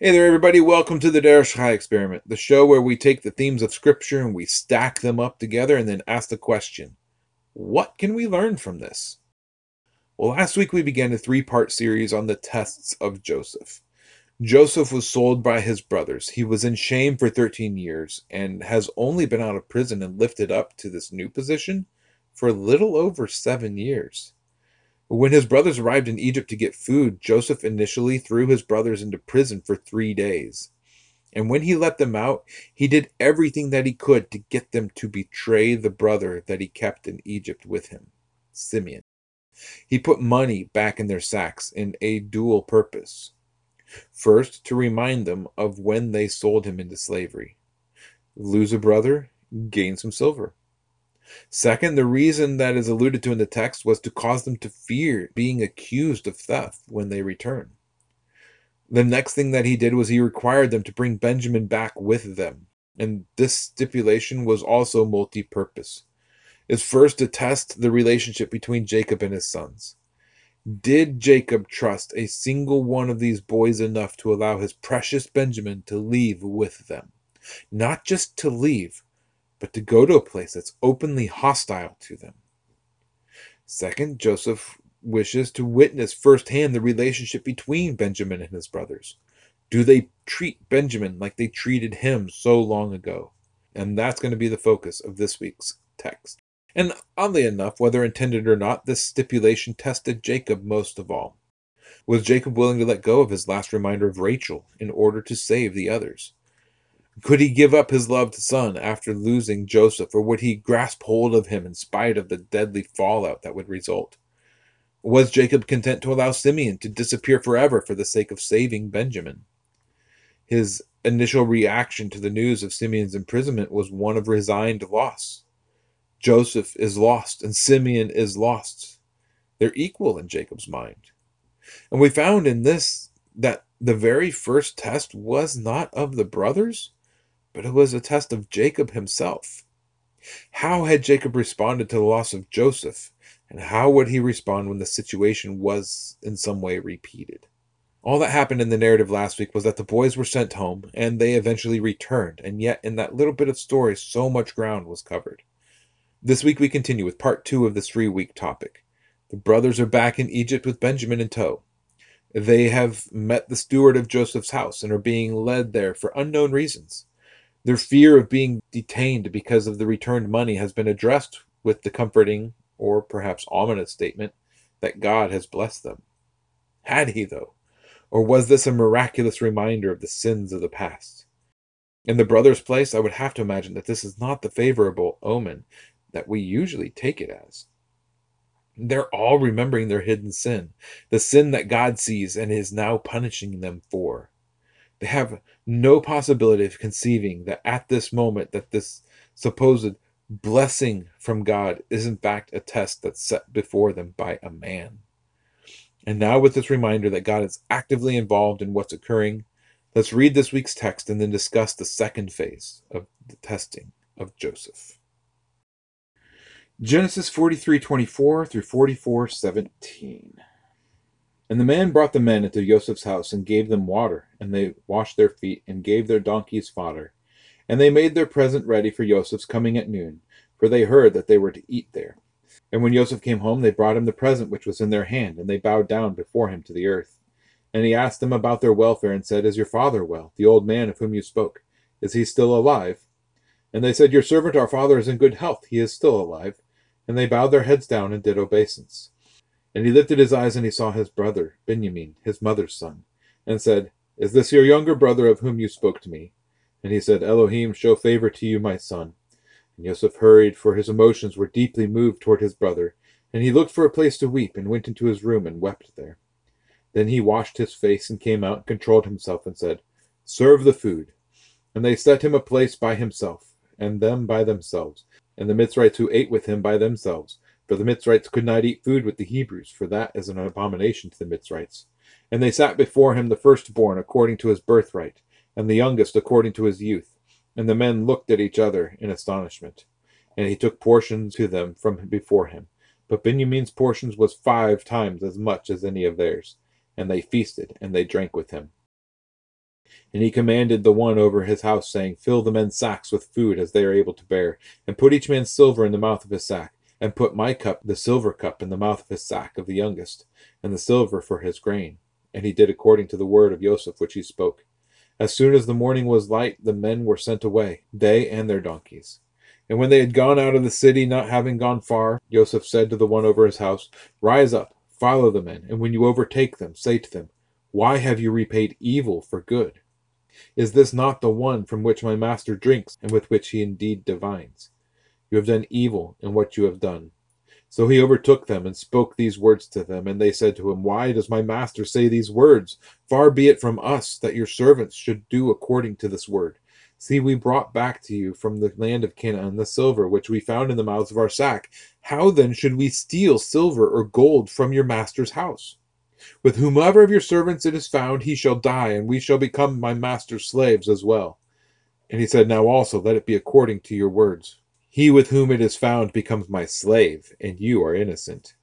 Hey there, everybody. Welcome to the Derish Chai Experiment, the show where we take the themes of Scripture and we stack them up together and then ask the question what can we learn from this? Well, last week we began a three part series on the tests of Joseph. Joseph was sold by his brothers. He was in shame for 13 years and has only been out of prison and lifted up to this new position for a little over seven years. When his brothers arrived in Egypt to get food, Joseph initially threw his brothers into prison for three days. And when he let them out, he did everything that he could to get them to betray the brother that he kept in Egypt with him, Simeon. He put money back in their sacks in a dual purpose. First, to remind them of when they sold him into slavery. Lose a brother, gain some silver. Second, the reason that is alluded to in the text was to cause them to fear being accused of theft when they return. The next thing that he did was he required them to bring Benjamin back with them. And this stipulation was also multi purpose. Is first to test the relationship between Jacob and his sons. Did Jacob trust a single one of these boys enough to allow his precious Benjamin to leave with them? Not just to leave, but to go to a place that's openly hostile to them. Second, Joseph wishes to witness firsthand the relationship between Benjamin and his brothers. Do they treat Benjamin like they treated him so long ago? And that's going to be the focus of this week's text. And oddly enough, whether intended or not, this stipulation tested Jacob most of all. Was Jacob willing to let go of his last reminder of Rachel in order to save the others? Could he give up his loved son after losing Joseph, or would he grasp hold of him in spite of the deadly fallout that would result? Was Jacob content to allow Simeon to disappear forever for the sake of saving Benjamin? His initial reaction to the news of Simeon's imprisonment was one of resigned loss. Joseph is lost and Simeon is lost. They're equal in Jacob's mind. And we found in this that the very first test was not of the brothers, but it was a test of Jacob himself. How had Jacob responded to the loss of Joseph, and how would he respond when the situation was in some way repeated? All that happened in the narrative last week was that the boys were sent home and they eventually returned, and yet in that little bit of story, so much ground was covered. This week we continue with part two of this three week topic. The brothers are back in Egypt with Benjamin in tow. They have met the steward of Joseph's house and are being led there for unknown reasons. Their fear of being detained because of the returned money has been addressed with the comforting, or perhaps ominous, statement that God has blessed them. Had he, though? Or was this a miraculous reminder of the sins of the past? In the brother's place, I would have to imagine that this is not the favorable omen that we usually take it as. They're all remembering their hidden sin, the sin that God sees and is now punishing them for. They have no possibility of conceiving that at this moment that this supposed blessing from God is in fact a test that's set before them by a man. And now with this reminder that God is actively involved in what's occurring, let's read this week's text and then discuss the second phase of the testing of Joseph. Genesis 43:24 through 44:17. And the man brought the men into Joseph's house and gave them water, and they washed their feet and gave their donkeys fodder. And they made their present ready for Joseph's coming at noon, for they heard that they were to eat there. And when Joseph came home, they brought him the present which was in their hand, and they bowed down before him to the earth. And he asked them about their welfare, and said, Is your father well, the old man of whom you spoke? Is he still alive? And they said, Your servant our father is in good health. He is still alive. And they bowed their heads down and did obeisance. And he lifted his eyes and he saw his brother, Benjamin, his mother's son, and said, Is this your younger brother of whom you spoke to me? And he said, Elohim, show favor to you, my son. And Joseph hurried, for his emotions were deeply moved toward his brother. And he looked for a place to weep, and went into his room and wept there. Then he washed his face and came out and controlled himself and said, Serve the food. And they set him a place by himself, and them by themselves, and the Mitzrites who ate with him by themselves. For the Mitzrites could not eat food with the Hebrews, for that is an abomination to the Mitzrites. And they sat before him the firstborn according to his birthright, and the youngest according to his youth. And the men looked at each other in astonishment. And he took portions to them from before him. But Benjamin's portions was five times as much as any of theirs. And they feasted, and they drank with him. And he commanded the one over his house, saying, Fill the men's sacks with food as they are able to bear, and put each man's silver in the mouth of his sack, and put my cup, the silver cup, in the mouth of his sack of the youngest, and the silver for his grain. And he did according to the word of Joseph which he spoke. As soon as the morning was light, the men were sent away, they and their donkeys. And when they had gone out of the city, not having gone far, Joseph said to the one over his house, Rise up, follow the men, and when you overtake them, say to them, Why have you repaid evil for good? Is this not the one from which my master drinks, and with which he indeed divines? You have done evil in what you have done. So he overtook them and spoke these words to them. And they said to him, Why does my master say these words? Far be it from us that your servants should do according to this word. See, we brought back to you from the land of Canaan the silver which we found in the mouths of our sack. How then should we steal silver or gold from your master's house? With whomever of your servants it is found, he shall die, and we shall become my master's slaves as well. And he said, Now also let it be according to your words. He with whom it is found becomes my slave, and you are innocent.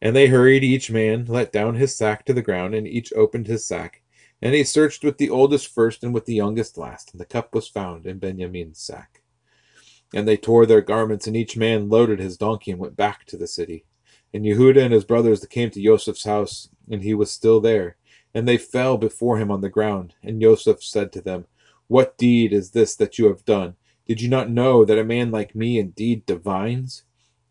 And they hurried each man, let down his sack to the ground, and each opened his sack. And he searched with the oldest first and with the youngest last, and the cup was found in Benjamin's sack. And they tore their garments, and each man loaded his donkey and went back to the city. And Yehuda and his brothers came to Joseph's house, and he was still there. And they fell before him on the ground. And Joseph said to them, What deed is this that you have done? Did you not know that a man like me indeed divines?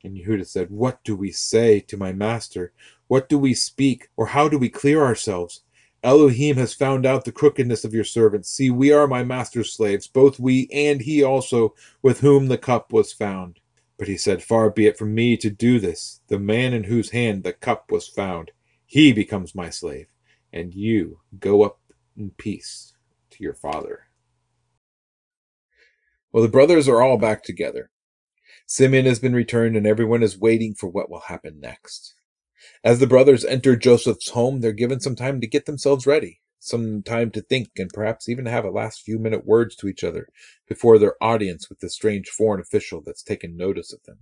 And Yehuda said, What do we say to my master? What do we speak, or how do we clear ourselves? Elohim has found out the crookedness of your servants. See, we are my master's slaves, both we and he also, with whom the cup was found. But he said, Far be it from me to do this. The man in whose hand the cup was found, he becomes my slave, and you go up in peace to your father. Well, the brothers are all back together. Simeon has been returned, and everyone is waiting for what will happen next. As the brothers enter Joseph's home, they're given some time to get themselves ready, some time to think, and perhaps even have a last few minute words to each other before their audience with the strange foreign official that's taken notice of them.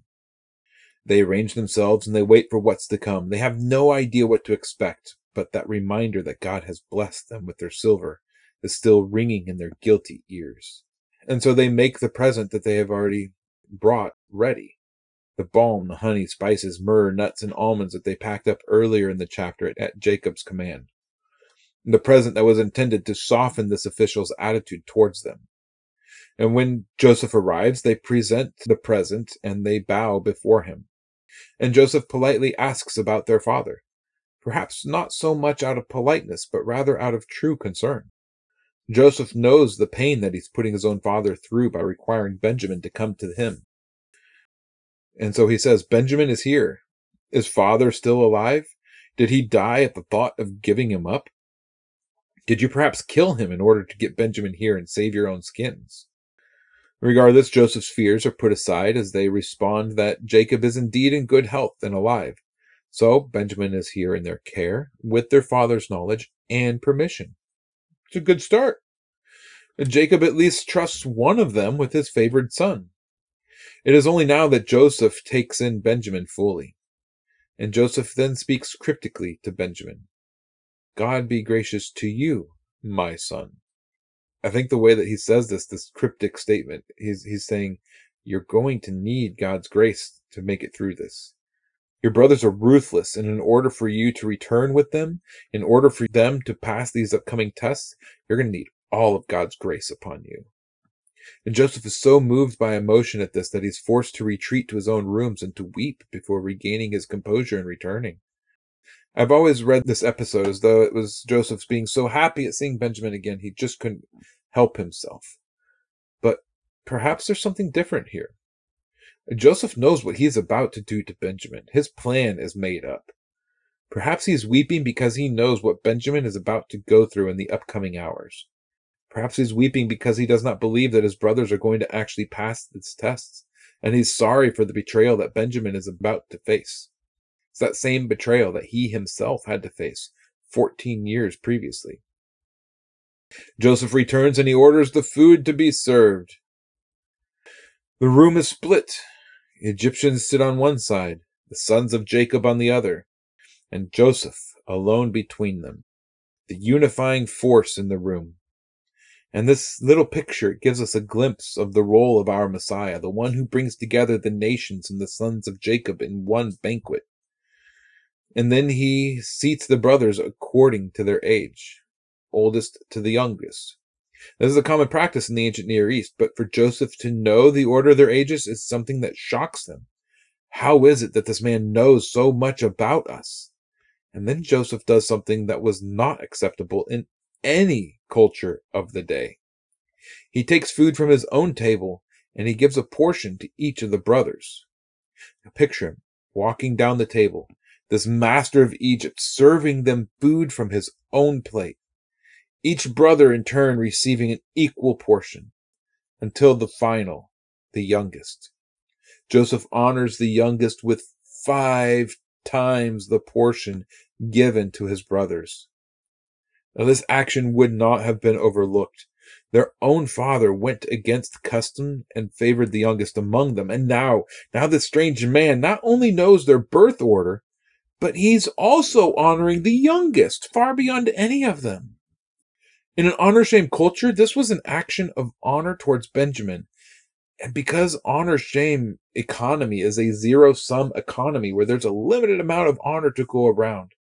They arrange themselves and they wait for what's to come. They have no idea what to expect, but that reminder that God has blessed them with their silver is still ringing in their guilty ears. And so they make the present that they have already brought ready. The balm, the honey, spices, myrrh, nuts, and almonds that they packed up earlier in the chapter at, Jacob's command. The present that was intended to soften this official's attitude towards them. And when Joseph arrives, they present the present and they bow before him. And Joseph politely asks about their father, perhaps not so much out of politeness, but rather out of true concern. Joseph knows the pain that he's putting his own father through by requiring Benjamin to come to him. And so he says, Benjamin is here. Is father still alive? Did he die at the thought of giving him up? Did you perhaps kill him in order to get Benjamin here and save your own skins? Regardless, Joseph's fears are put aside as they respond that Jacob is indeed in good health and alive. So Benjamin is here in their care, with their father's knowledge and permission. It's a good start. Jacob at least trusts one of them with his favored son. It is only now that Joseph takes in Benjamin fully. And Joseph then speaks cryptically to Benjamin God be gracious to you, my son. I think the way that he says this, this cryptic statement, he's, he's saying, You're going to need God's grace to make it through this. Your brothers are ruthless, and in order for you to return with them, in order for them to pass these upcoming tests, you're going to need all of God's grace upon you. And Joseph is so moved by emotion at this that he's forced to retreat to his own rooms and to weep before regaining his composure and returning. I've always read this episode as though it was Joseph's being so happy at seeing Benjamin again, he just couldn't help himself. But perhaps there's something different here. Joseph knows what he is about to do to Benjamin. His plan is made up. Perhaps he is weeping because he knows what Benjamin is about to go through in the upcoming hours. Perhaps he's weeping because he does not believe that his brothers are going to actually pass these tests, and he's sorry for the betrayal that Benjamin is about to face. It's that same betrayal that he himself had to face 14 years previously. Joseph returns and he orders the food to be served. The room is split. Egyptians sit on one side, the sons of Jacob on the other, and Joseph alone between them, the unifying force in the room. And this little picture gives us a glimpse of the role of our Messiah, the one who brings together the nations and the sons of Jacob in one banquet. And then he seats the brothers according to their age, oldest to the youngest. This is a common practice in the ancient Near East, but for Joseph to know the order of their ages is something that shocks them. How is it that this man knows so much about us? And then Joseph does something that was not acceptable in any culture of the day. He takes food from his own table and he gives a portion to each of the brothers. Now picture him walking down the table, this master of Egypt serving them food from his own plate, each brother in turn receiving an equal portion, until the final, the youngest. Joseph honors the youngest with five times the portion given to his brothers. Now, this action would not have been overlooked. Their own father went against custom and favored the youngest among them. And now, now this strange man not only knows their birth order, but he's also honoring the youngest far beyond any of them. In an honor shame culture, this was an action of honor towards Benjamin. And because honor shame economy is a zero sum economy where there's a limited amount of honor to go around,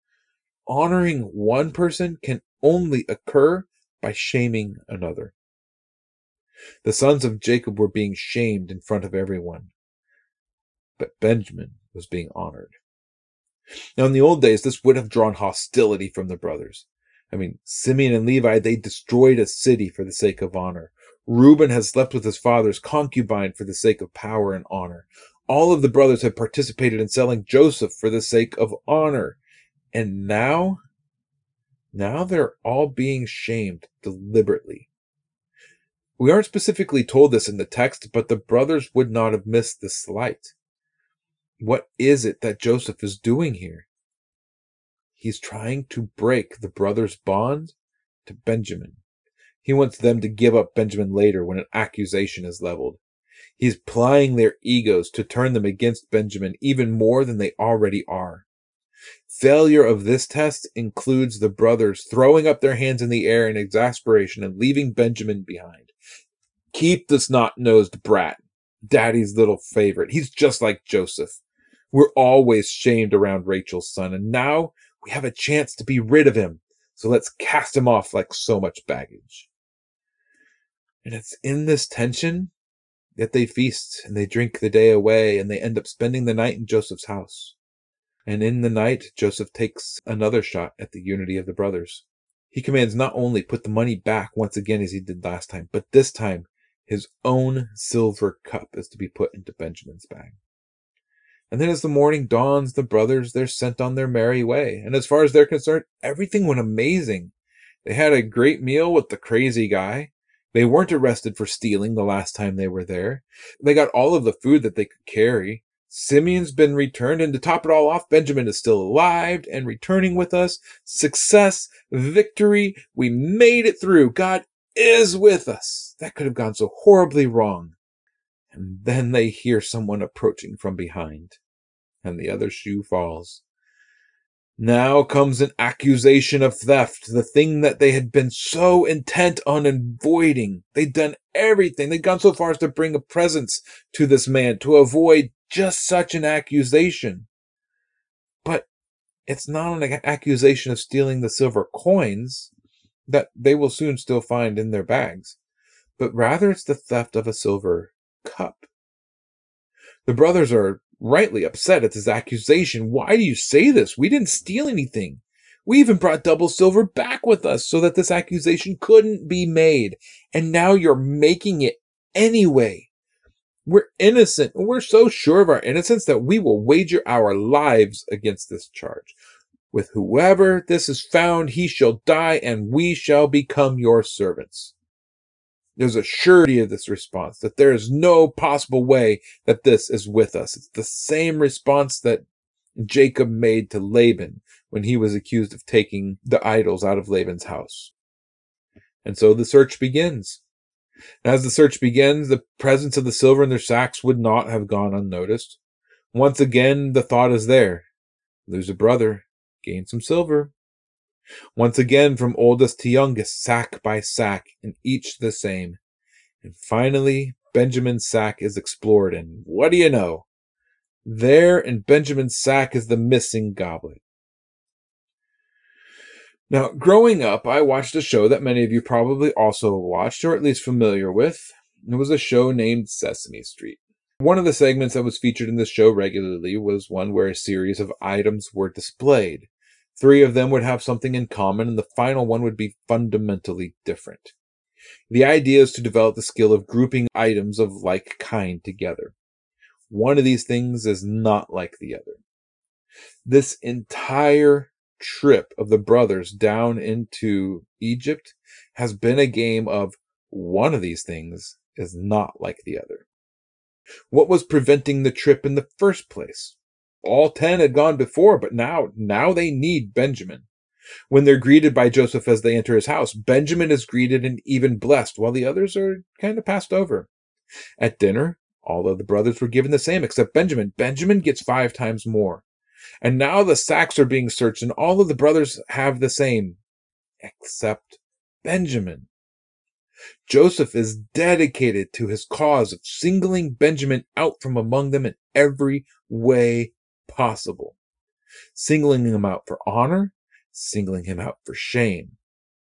honoring one person can only occur by shaming another. The sons of Jacob were being shamed in front of everyone, but Benjamin was being honored. Now, in the old days, this would have drawn hostility from the brothers. I mean, Simeon and Levi, they destroyed a city for the sake of honor. Reuben has slept with his father's concubine for the sake of power and honor. All of the brothers have participated in selling Joseph for the sake of honor. And now, now they're all being shamed deliberately. We aren't specifically told this in the text, but the brothers would not have missed the slight. What is it that Joseph is doing here? He's trying to break the brothers' bond to Benjamin. He wants them to give up Benjamin later when an accusation is leveled. He's plying their egos to turn them against Benjamin even more than they already are. Failure of this test includes the brothers throwing up their hands in the air in exasperation and leaving Benjamin behind. Keep the snot nosed brat, daddy's little favorite. He's just like Joseph. We're always shamed around Rachel's son, and now we have a chance to be rid of him. So let's cast him off like so much baggage. And it's in this tension that they feast and they drink the day away and they end up spending the night in Joseph's house. And in the night, Joseph takes another shot at the unity of the brothers. He commands not only put the money back once again as he did last time, but this time his own silver cup is to be put into Benjamin's bag. And then as the morning dawns, the brothers, they're sent on their merry way. And as far as they're concerned, everything went amazing. They had a great meal with the crazy guy. They weren't arrested for stealing the last time they were there. They got all of the food that they could carry. Simeon's been returned, and to top it all off, Benjamin is still alive and returning with us. Success, victory, we made it through. God is with us. That could have gone so horribly wrong. And then they hear someone approaching from behind, and the other shoe falls. Now comes an accusation of theft, the thing that they had been so intent on avoiding. They'd done everything. They'd gone so far as to bring a presents to this man to avoid just such an accusation. But it's not an accusation of stealing the silver coins that they will soon still find in their bags but rather it's the theft of a silver cup. The brothers are rightly upset at this accusation. Why do you say this? We didn't steal anything. We even brought double silver back with us so that this accusation couldn't be made. And now you're making it anyway. We're innocent. We're so sure of our innocence that we will wager our lives against this charge. With whoever this is found, he shall die, and we shall become your servants. There's a surety of this response that there is no possible way that this is with us. It's the same response that Jacob made to Laban when he was accused of taking the idols out of Laban's house. And so the search begins. As the search begins, the presence of the silver in their sacks would not have gone unnoticed. Once again, the thought is there lose a brother, gain some silver. Once again, from oldest to youngest, sack by sack, and each the same. And finally, Benjamin's sack is explored, and what do you know? There in Benjamin's sack is the missing goblet. Now, growing up, I watched a show that many of you probably also watched, or at least familiar with. It was a show named Sesame Street. One of the segments that was featured in this show regularly was one where a series of items were displayed. Three of them would have something in common, and the final one would be fundamentally different. The idea is to develop the skill of grouping items of like kind together. One of these things is not like the other. This entire trip of the brothers down into Egypt has been a game of one of these things is not like the other. What was preventing the trip in the first place? All ten had gone before, but now, now they need Benjamin. When they're greeted by Joseph as they enter his house, Benjamin is greeted and even blessed, while the others are kind of passed over. At dinner, all of the brothers were given the same except Benjamin. Benjamin gets five times more. And now the sacks are being searched, and all of the brothers have the same, except Benjamin. Joseph is dedicated to his cause of singling Benjamin out from among them in every way possible, singling him out for honor, singling him out for shame,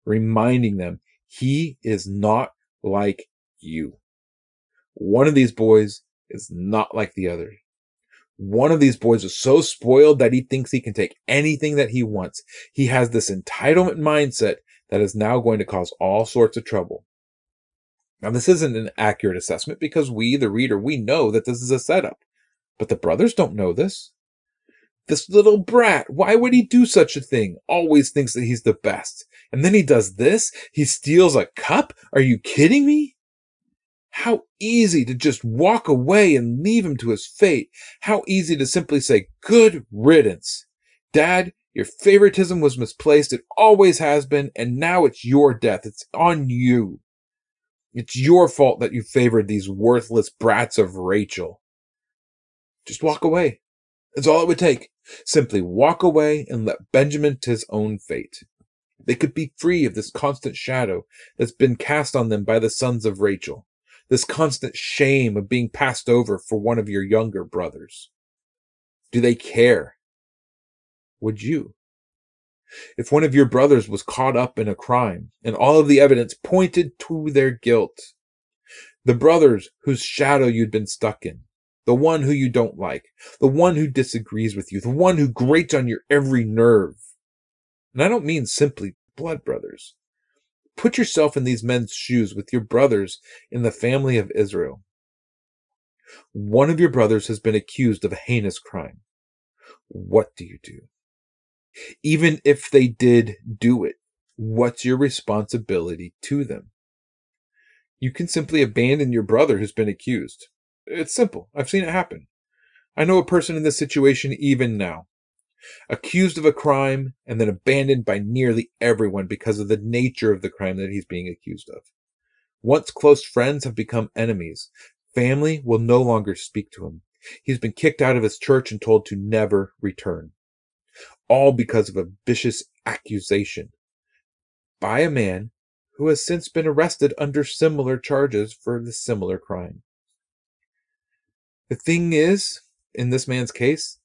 reminding them he is not like you. One of these boys is not like the other. One of these boys is so spoiled that he thinks he can take anything that he wants. He has this entitlement mindset that is now going to cause all sorts of trouble. Now, this isn't an accurate assessment because we, the reader, we know that this is a setup. But the brothers don't know this. This little brat, why would he do such a thing? Always thinks that he's the best. And then he does this? He steals a cup? Are you kidding me? How easy to just walk away and leave him to his fate. How easy to simply say, good riddance. Dad, your favoritism was misplaced. It always has been. And now it's your death. It's on you. It's your fault that you favored these worthless brats of Rachel. Just walk away. That's all it would take. Simply walk away and let Benjamin to his own fate. They could be free of this constant shadow that's been cast on them by the sons of Rachel this constant shame of being passed over for one of your younger brothers? Do they care? Would you? If one of your brothers was caught up in a crime and all of the evidence pointed to their guilt, the brothers whose shadow you'd been stuck in, the one who you don't like, the one who disagrees with you, the one who grates on your every nerve. And I don't mean simply blood brothers. Put yourself in these men's shoes with your brothers in the family of Israel. One of your brothers has been accused of a heinous crime. What do you do? Even if they did do it, what's your responsibility to them? You can simply abandon your brother who's been accused. It's simple. I've seen it happen. I know a person in this situation even now accused of a crime, and then abandoned by nearly everyone because of the nature of the crime that he's being accused of. Once close friends have become enemies, family will no longer speak to him. He's been kicked out of his church and told to never return. All because of a vicious accusation by a man who has since been arrested under similar charges for the similar crime. The thing is, in this man's case,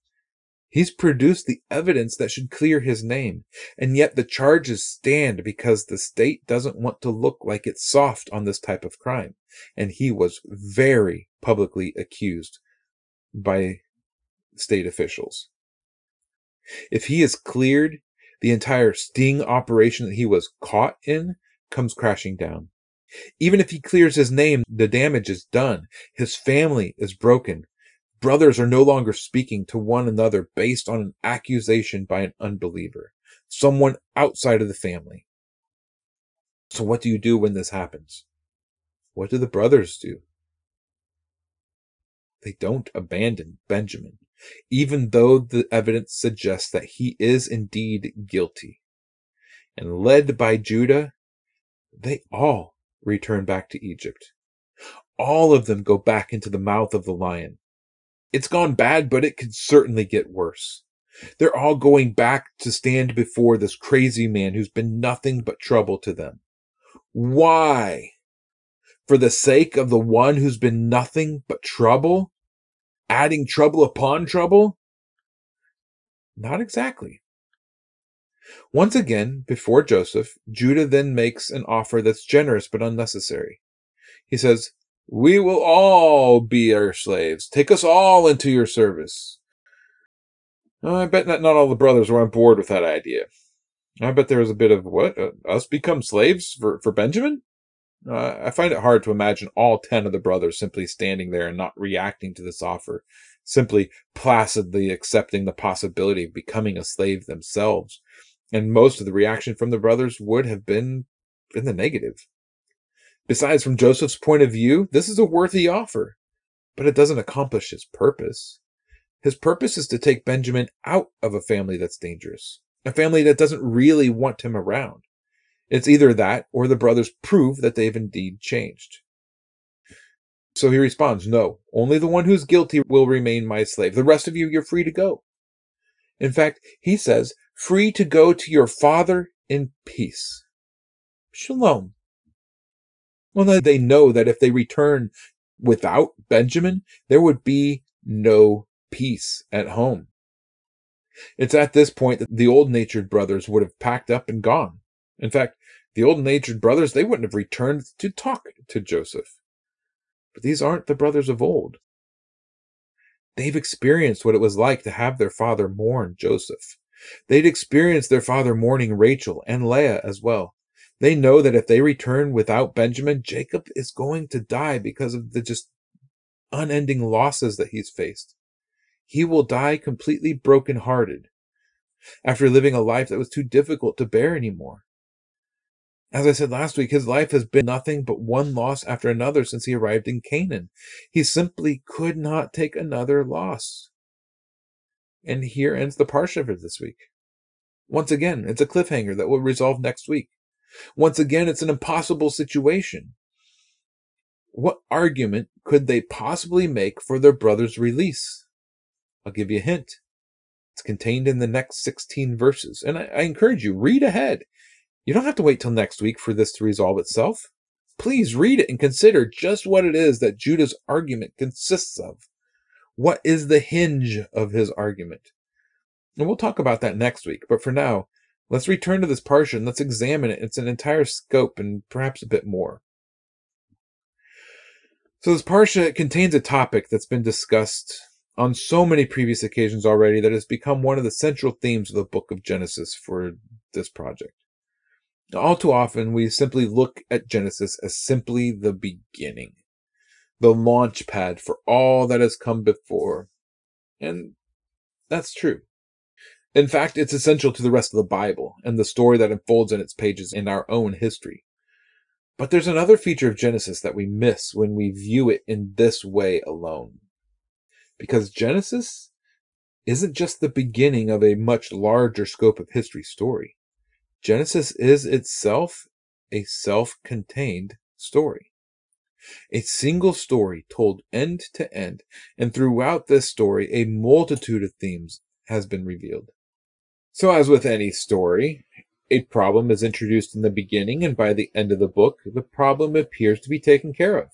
He's produced the evidence that should clear his name, and yet the charges stand because the state doesn't want to look like it's soft on this type of crime. And he was very publicly accused by state officials. If he is cleared, the entire sting operation that he was caught in comes crashing down. Even if he clears his name, the damage is done. His family is broken. Brothers are no longer speaking to one another based on an accusation by an unbeliever, someone outside of the family. So, what do you do when this happens? What do the brothers do? They don't abandon Benjamin, even though the evidence suggests that he is indeed guilty. And led by Judah, they all return back to Egypt. All of them go back into the mouth of the lion. It's gone bad, but it could certainly get worse. They're all going back to stand before this crazy man who's been nothing but trouble to them. Why? For the sake of the one who's been nothing but trouble? Adding trouble upon trouble? Not exactly. Once again, before Joseph, Judah then makes an offer that's generous but unnecessary. He says, we will all be our slaves. Take us all into your service. I bet not, not all the brothers were on board with that idea. I bet there was a bit of what? Uh, us become slaves for, for Benjamin? Uh, I find it hard to imagine all ten of the brothers simply standing there and not reacting to this offer, simply placidly accepting the possibility of becoming a slave themselves. And most of the reaction from the brothers would have been in the negative. Besides, from Joseph's point of view, this is a worthy offer, but it doesn't accomplish his purpose. His purpose is to take Benjamin out of a family that's dangerous, a family that doesn't really want him around. It's either that or the brothers prove that they've indeed changed. So he responds, No, only the one who's guilty will remain my slave. The rest of you, you're free to go. In fact, he says, free to go to your father in peace. Shalom. Well, they know that if they return without Benjamin, there would be no peace at home. It's at this point that the old natured brothers would have packed up and gone. In fact, the old natured brothers, they wouldn't have returned to talk to Joseph. But these aren't the brothers of old. They've experienced what it was like to have their father mourn Joseph. They'd experienced their father mourning Rachel and Leah as well. They know that if they return without Benjamin, Jacob is going to die because of the just unending losses that he's faced. He will die completely broken-hearted after living a life that was too difficult to bear anymore. As I said last week, his life has been nothing but one loss after another since he arrived in Canaan. He simply could not take another loss. And here ends the parsha for this week. Once again, it's a cliffhanger that will resolve next week. Once again, it's an impossible situation. What argument could they possibly make for their brother's release? I'll give you a hint. It's contained in the next 16 verses. And I, I, encourage you, read ahead. You don't have to wait till next week for this to resolve itself. Please read it and consider just what it is that Judah's argument consists of. What is the hinge of his argument? And we'll talk about that next week. But for now, Let's return to this parsha and let's examine it, its an entire scope and perhaps a bit more. So this parsha contains a topic that's been discussed on so many previous occasions already that has become one of the central themes of the book of Genesis for this project. All too often, we simply look at Genesis as simply the beginning, the launch pad for all that has come before. And that's true. In fact, it's essential to the rest of the Bible and the story that unfolds in its pages in our own history. But there's another feature of Genesis that we miss when we view it in this way alone. Because Genesis isn't just the beginning of a much larger scope of history story. Genesis is itself a self contained story. A single story told end to end, and throughout this story, a multitude of themes has been revealed. So, as with any story, a problem is introduced in the beginning, and by the end of the book, the problem appears to be taken care of.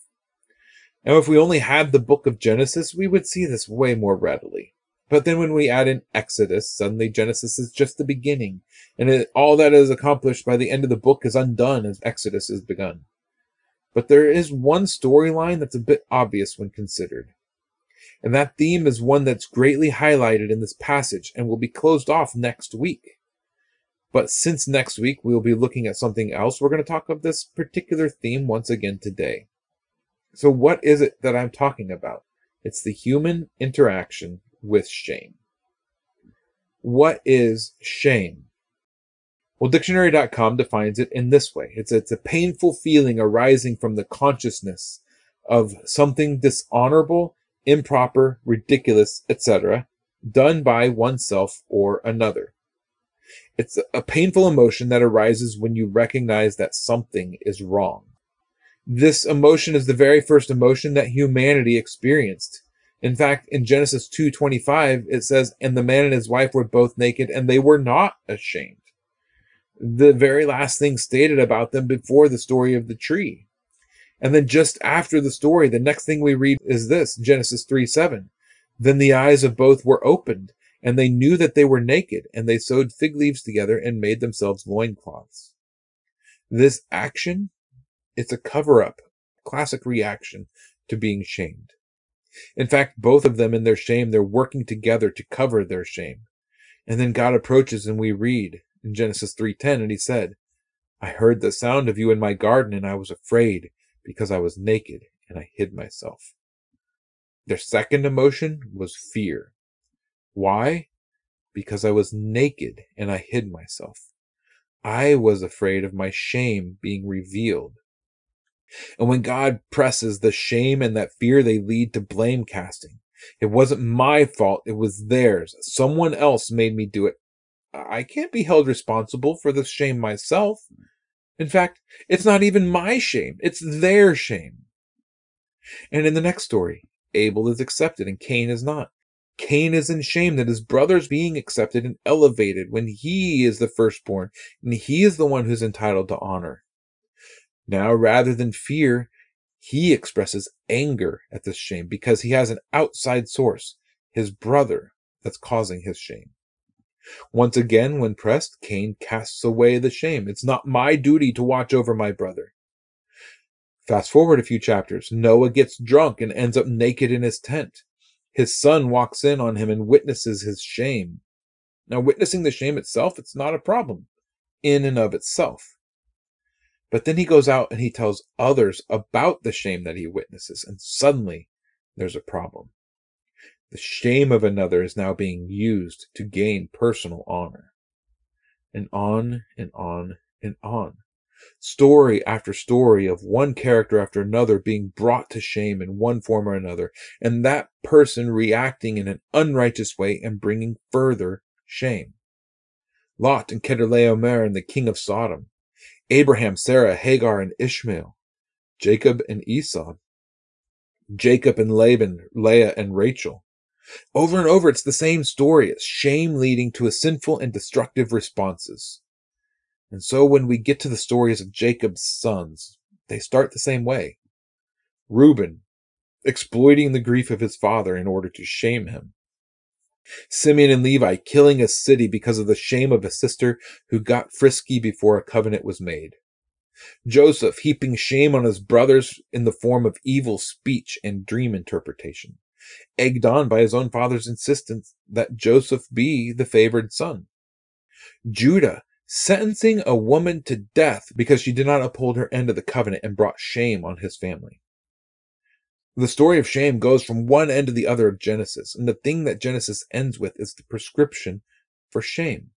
Now, if we only had the book of Genesis, we would see this way more readily. But then when we add in Exodus, suddenly Genesis is just the beginning, and it, all that is accomplished by the end of the book is undone as Exodus is begun. But there is one storyline that's a bit obvious when considered. And that theme is one that's greatly highlighted in this passage and will be closed off next week. But since next week we'll be looking at something else, we're going to talk of this particular theme once again today. So, what is it that I'm talking about? It's the human interaction with shame. What is shame? Well, dictionary.com defines it in this way it's, it's a painful feeling arising from the consciousness of something dishonorable, improper, ridiculous, etc., done by oneself or another. It's a painful emotion that arises when you recognize that something is wrong. This emotion is the very first emotion that humanity experienced. In fact, in Genesis 2:25 it says, "And the man and his wife were both naked and they were not ashamed." The very last thing stated about them before the story of the tree. And then just after the story, the next thing we read is this, Genesis 3:7. Then the eyes of both were opened, and they knew that they were naked, and they sewed fig leaves together and made themselves loincloths. This action, it's a cover up, classic reaction to being shamed. In fact, both of them in their shame, they're working together to cover their shame. And then God approaches and we read in Genesis 3:10 and he said, I heard the sound of you in my garden and I was afraid because I was naked and I hid myself. Their second emotion was fear. Why? Because I was naked and I hid myself. I was afraid of my shame being revealed. And when God presses the shame and that fear, they lead to blame casting. It wasn't my fault. It was theirs. Someone else made me do it. I can't be held responsible for this shame myself. In fact, it's not even my shame. It's their shame. And in the next story, Abel is accepted and Cain is not. Cain is in shame that his brother's being accepted and elevated when he is the firstborn and he is the one who's entitled to honor. Now, rather than fear, he expresses anger at this shame because he has an outside source, his brother, that's causing his shame. Once again, when pressed, Cain casts away the shame. It's not my duty to watch over my brother. Fast forward a few chapters. Noah gets drunk and ends up naked in his tent. His son walks in on him and witnesses his shame. Now, witnessing the shame itself, it's not a problem in and of itself. But then he goes out and he tells others about the shame that he witnesses, and suddenly there's a problem. The shame of another is now being used to gain personal honor. And on and on and on. Story after story of one character after another being brought to shame in one form or another, and that person reacting in an unrighteous way and bringing further shame. Lot and Chedorlaomer and the king of Sodom, Abraham, Sarah, Hagar, and Ishmael, Jacob and Esau, Jacob and Laban, Leah and Rachel. Over and over, it's the same story. It's shame leading to a sinful and destructive responses. And so when we get to the stories of Jacob's sons, they start the same way. Reuben, exploiting the grief of his father in order to shame him. Simeon and Levi killing a city because of the shame of a sister who got frisky before a covenant was made. Joseph heaping shame on his brothers in the form of evil speech and dream interpretation, egged on by his own father's insistence that Joseph be the favored son. Judah sentencing a woman to death because she did not uphold her end of the covenant and brought shame on his family. The story of shame goes from one end to the other of Genesis, and the thing that Genesis ends with is the prescription for shame.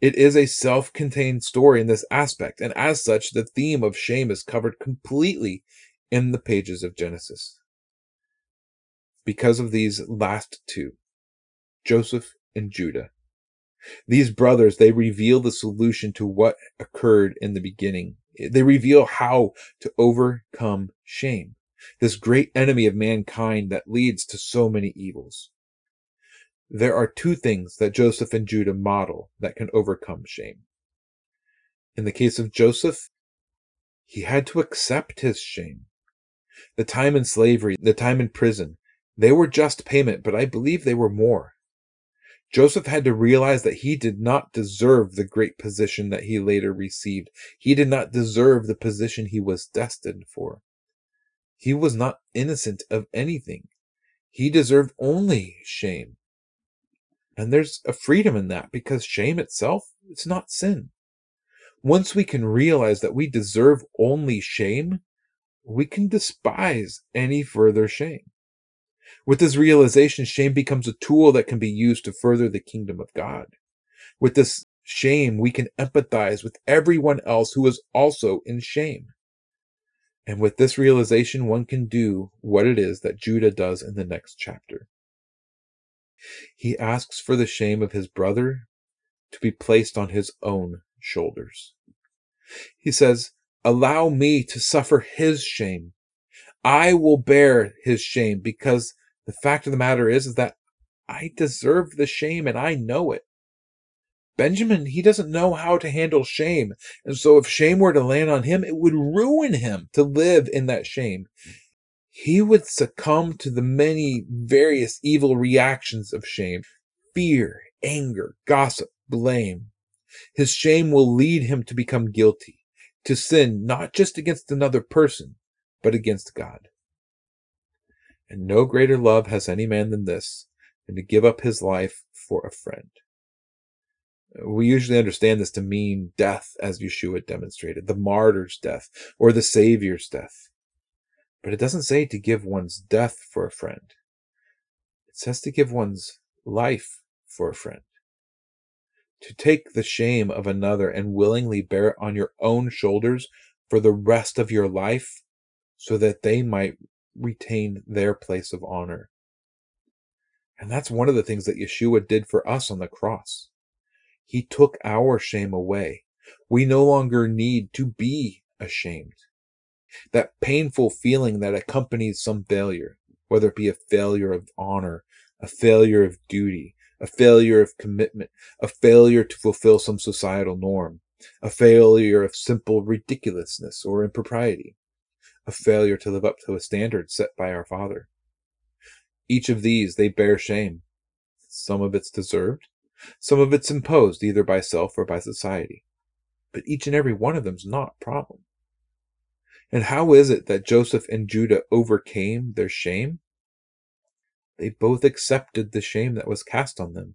It is a self contained story in this aspect, and as such, the theme of shame is covered completely in the pages of Genesis. Because of these last two, Joseph and Judah, these brothers, they reveal the solution to what occurred in the beginning. They reveal how to overcome shame, this great enemy of mankind that leads to so many evils. There are two things that Joseph and Judah model that can overcome shame. In the case of Joseph, he had to accept his shame. The time in slavery, the time in prison, They were just payment, but I believe they were more. Joseph had to realize that he did not deserve the great position that he later received. He did not deserve the position he was destined for. He was not innocent of anything. He deserved only shame. And there's a freedom in that because shame itself, it's not sin. Once we can realize that we deserve only shame, we can despise any further shame. With this realization, shame becomes a tool that can be used to further the kingdom of God. With this shame, we can empathize with everyone else who is also in shame. And with this realization, one can do what it is that Judah does in the next chapter. He asks for the shame of his brother to be placed on his own shoulders. He says, Allow me to suffer his shame. I will bear his shame because the fact of the matter is, is that I deserve the shame and I know it. Benjamin, he doesn't know how to handle shame. And so if shame were to land on him, it would ruin him to live in that shame. He would succumb to the many various evil reactions of shame fear, anger, gossip, blame. His shame will lead him to become guilty, to sin not just against another person, but against God. And no greater love has any man than this, than to give up his life for a friend. We usually understand this to mean death, as Yeshua demonstrated, the martyr's death, or the Savior's death. But it doesn't say to give one's death for a friend. It says to give one's life for a friend. To take the shame of another and willingly bear it on your own shoulders for the rest of your life so that they might retain their place of honor. And that's one of the things that Yeshua did for us on the cross. He took our shame away. We no longer need to be ashamed. That painful feeling that accompanies some failure, whether it be a failure of honor, a failure of duty, a failure of commitment, a failure to fulfill some societal norm, a failure of simple ridiculousness or impropriety a failure to live up to a standard set by our Father. Each of these, they bear shame. Some of it's deserved, some of it's imposed either by self or by society. But each and every one of them's not a problem. And how is it that Joseph and Judah overcame their shame? They both accepted the shame that was cast on them.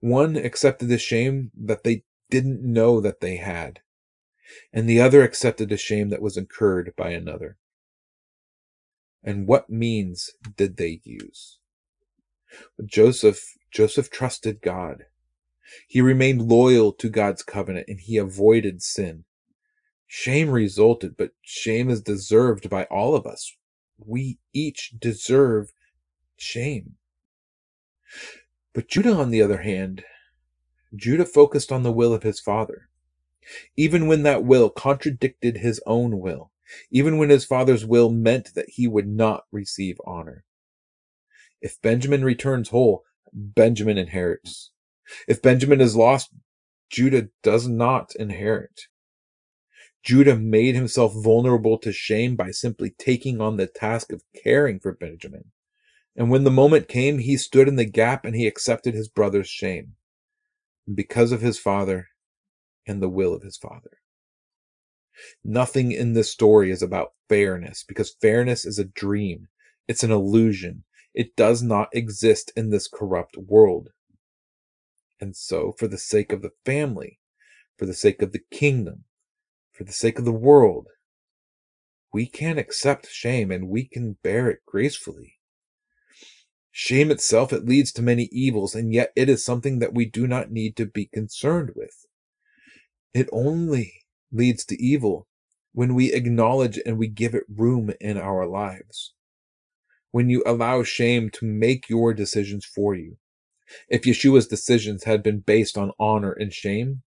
One accepted the shame that they didn't know that they had and the other accepted a shame that was incurred by another. And what means did they use? Joseph, Joseph trusted God. He remained loyal to God's covenant and he avoided sin. Shame resulted, but shame is deserved by all of us. We each deserve shame. But Judah, on the other hand, Judah focused on the will of his father even when that will contradicted his own will, even when his father's will meant that he would not receive honor. If Benjamin returns whole, Benjamin inherits. If Benjamin is lost, Judah does not inherit. Judah made himself vulnerable to shame by simply taking on the task of caring for Benjamin. And when the moment came, he stood in the gap and he accepted his brother's shame. because of his father, and the will of his Father. Nothing in this story is about fairness because fairness is a dream. It's an illusion. It does not exist in this corrupt world. And so, for the sake of the family, for the sake of the kingdom, for the sake of the world, we can accept shame and we can bear it gracefully. Shame itself, it leads to many evils, and yet it is something that we do not need to be concerned with. It only leads to evil when we acknowledge and we give it room in our lives. When you allow shame to make your decisions for you. If Yeshua's decisions had been based on honor and shame,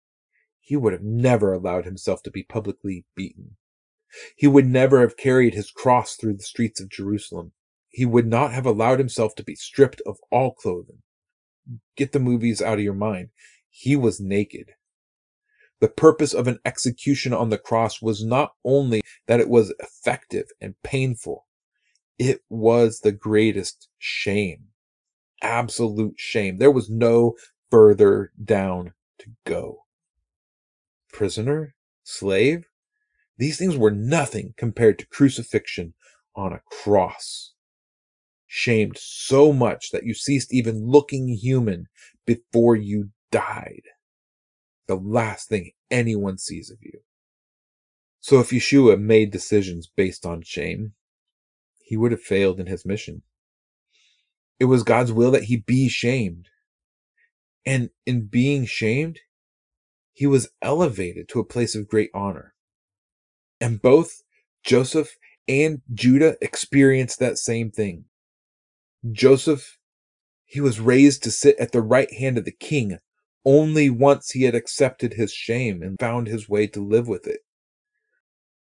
he would have never allowed himself to be publicly beaten. He would never have carried his cross through the streets of Jerusalem. He would not have allowed himself to be stripped of all clothing. Get the movies out of your mind. He was naked. The purpose of an execution on the cross was not only that it was effective and painful, It was the greatest shame. Absolute shame. There was no further down to go. Prisoner? Slave? These things were nothing compared to crucifixion on a cross. Shamed so much that you ceased even looking human before you died. The last thing anyone sees of you. So if Yeshua made decisions based on shame, he would have failed in his mission. It was God's will that he be shamed. And in being shamed, he was elevated to a place of great honor. And both Joseph and Judah experienced that same thing. Joseph, he was raised to sit at the right hand of the king only once he had accepted his shame and found his way to live with it.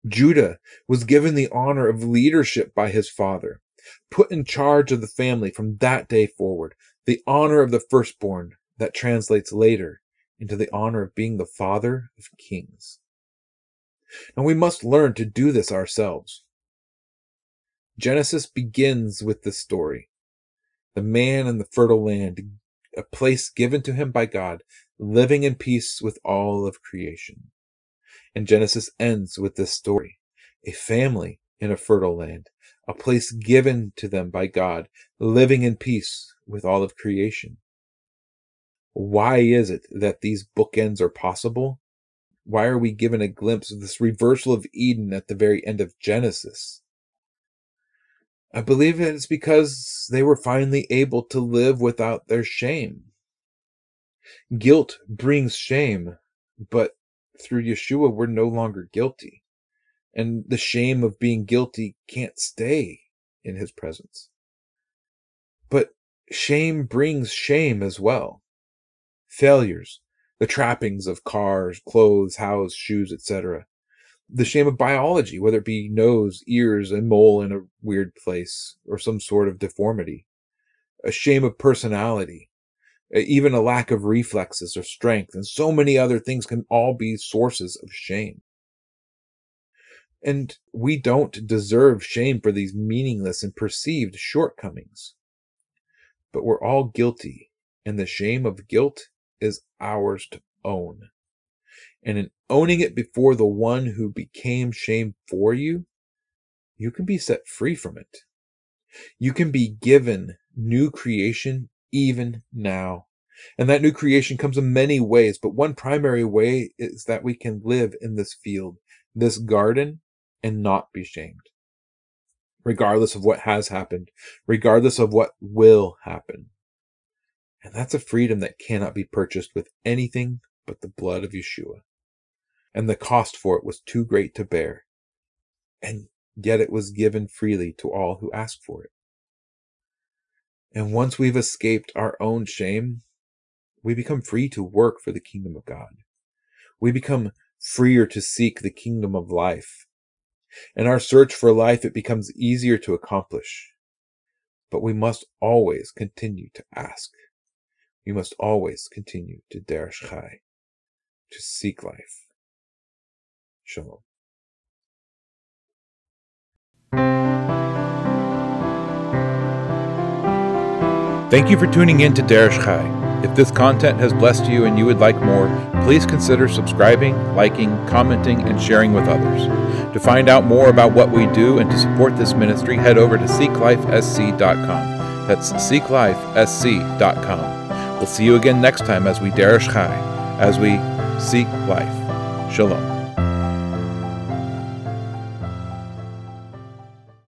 Judah was given the honor of leadership by his father, put in charge of the family from that day forward, the honor of the firstborn that translates later into the honor of being the father of kings. And we must learn to do this ourselves. Genesis begins with this story. The man in the fertile land, a place given to him by God, living in peace with all of creation. And Genesis ends with this story a family in a fertile land, a place given to them by God, living in peace with all of creation. Why is it that these bookends are possible? Why are we given a glimpse of this reversal of Eden at the very end of Genesis? I believe it's because they were finally able to live without their shame. Guilt brings shame, but through Yeshua, we're no longer guilty. And the shame of being guilty can't stay in his presence. But shame brings shame as well. Failures, the trappings of cars, clothes, house, shoes, etc. The shame of biology, whether it be nose, ears, a mole in a weird place, or some sort of deformity. A shame of personality, even a lack of reflexes or strength, and so many other things can all be sources of shame. And we don't deserve shame for these meaningless and perceived shortcomings. But we're all guilty, and the shame of guilt is ours to own. And in owning it before the one who became shame for you, you can be set free from it. You can be given new creation even now. And that new creation comes in many ways, but one primary way is that we can live in this field, this garden, and not be shamed. Regardless of what has happened, regardless of what will happen. And that's a freedom that cannot be purchased with anything but the blood of Yeshua. And the cost for it was too great to bear. And yet it was given freely to all who ask for it. And once we've escaped our own shame, we become free to work for the kingdom of God. We become freer to seek the kingdom of life. In our search for life, it becomes easier to accomplish. But we must always continue to ask. We must always continue to derish chai, to seek life. Shalom. Thank you for tuning in to Derish Chai. If this content has blessed you and you would like more, please consider subscribing, liking, commenting, and sharing with others. To find out more about what we do and to support this ministry, head over to seeklifesc.com. That's seeklifesc.com. We'll see you again next time as we Derish Chai, as we seek life. Shalom.